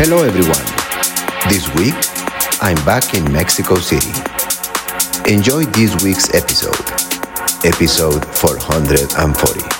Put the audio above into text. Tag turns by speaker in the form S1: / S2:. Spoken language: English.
S1: Hello everyone. This week, I'm back in Mexico City. Enjoy this week's episode, episode 440.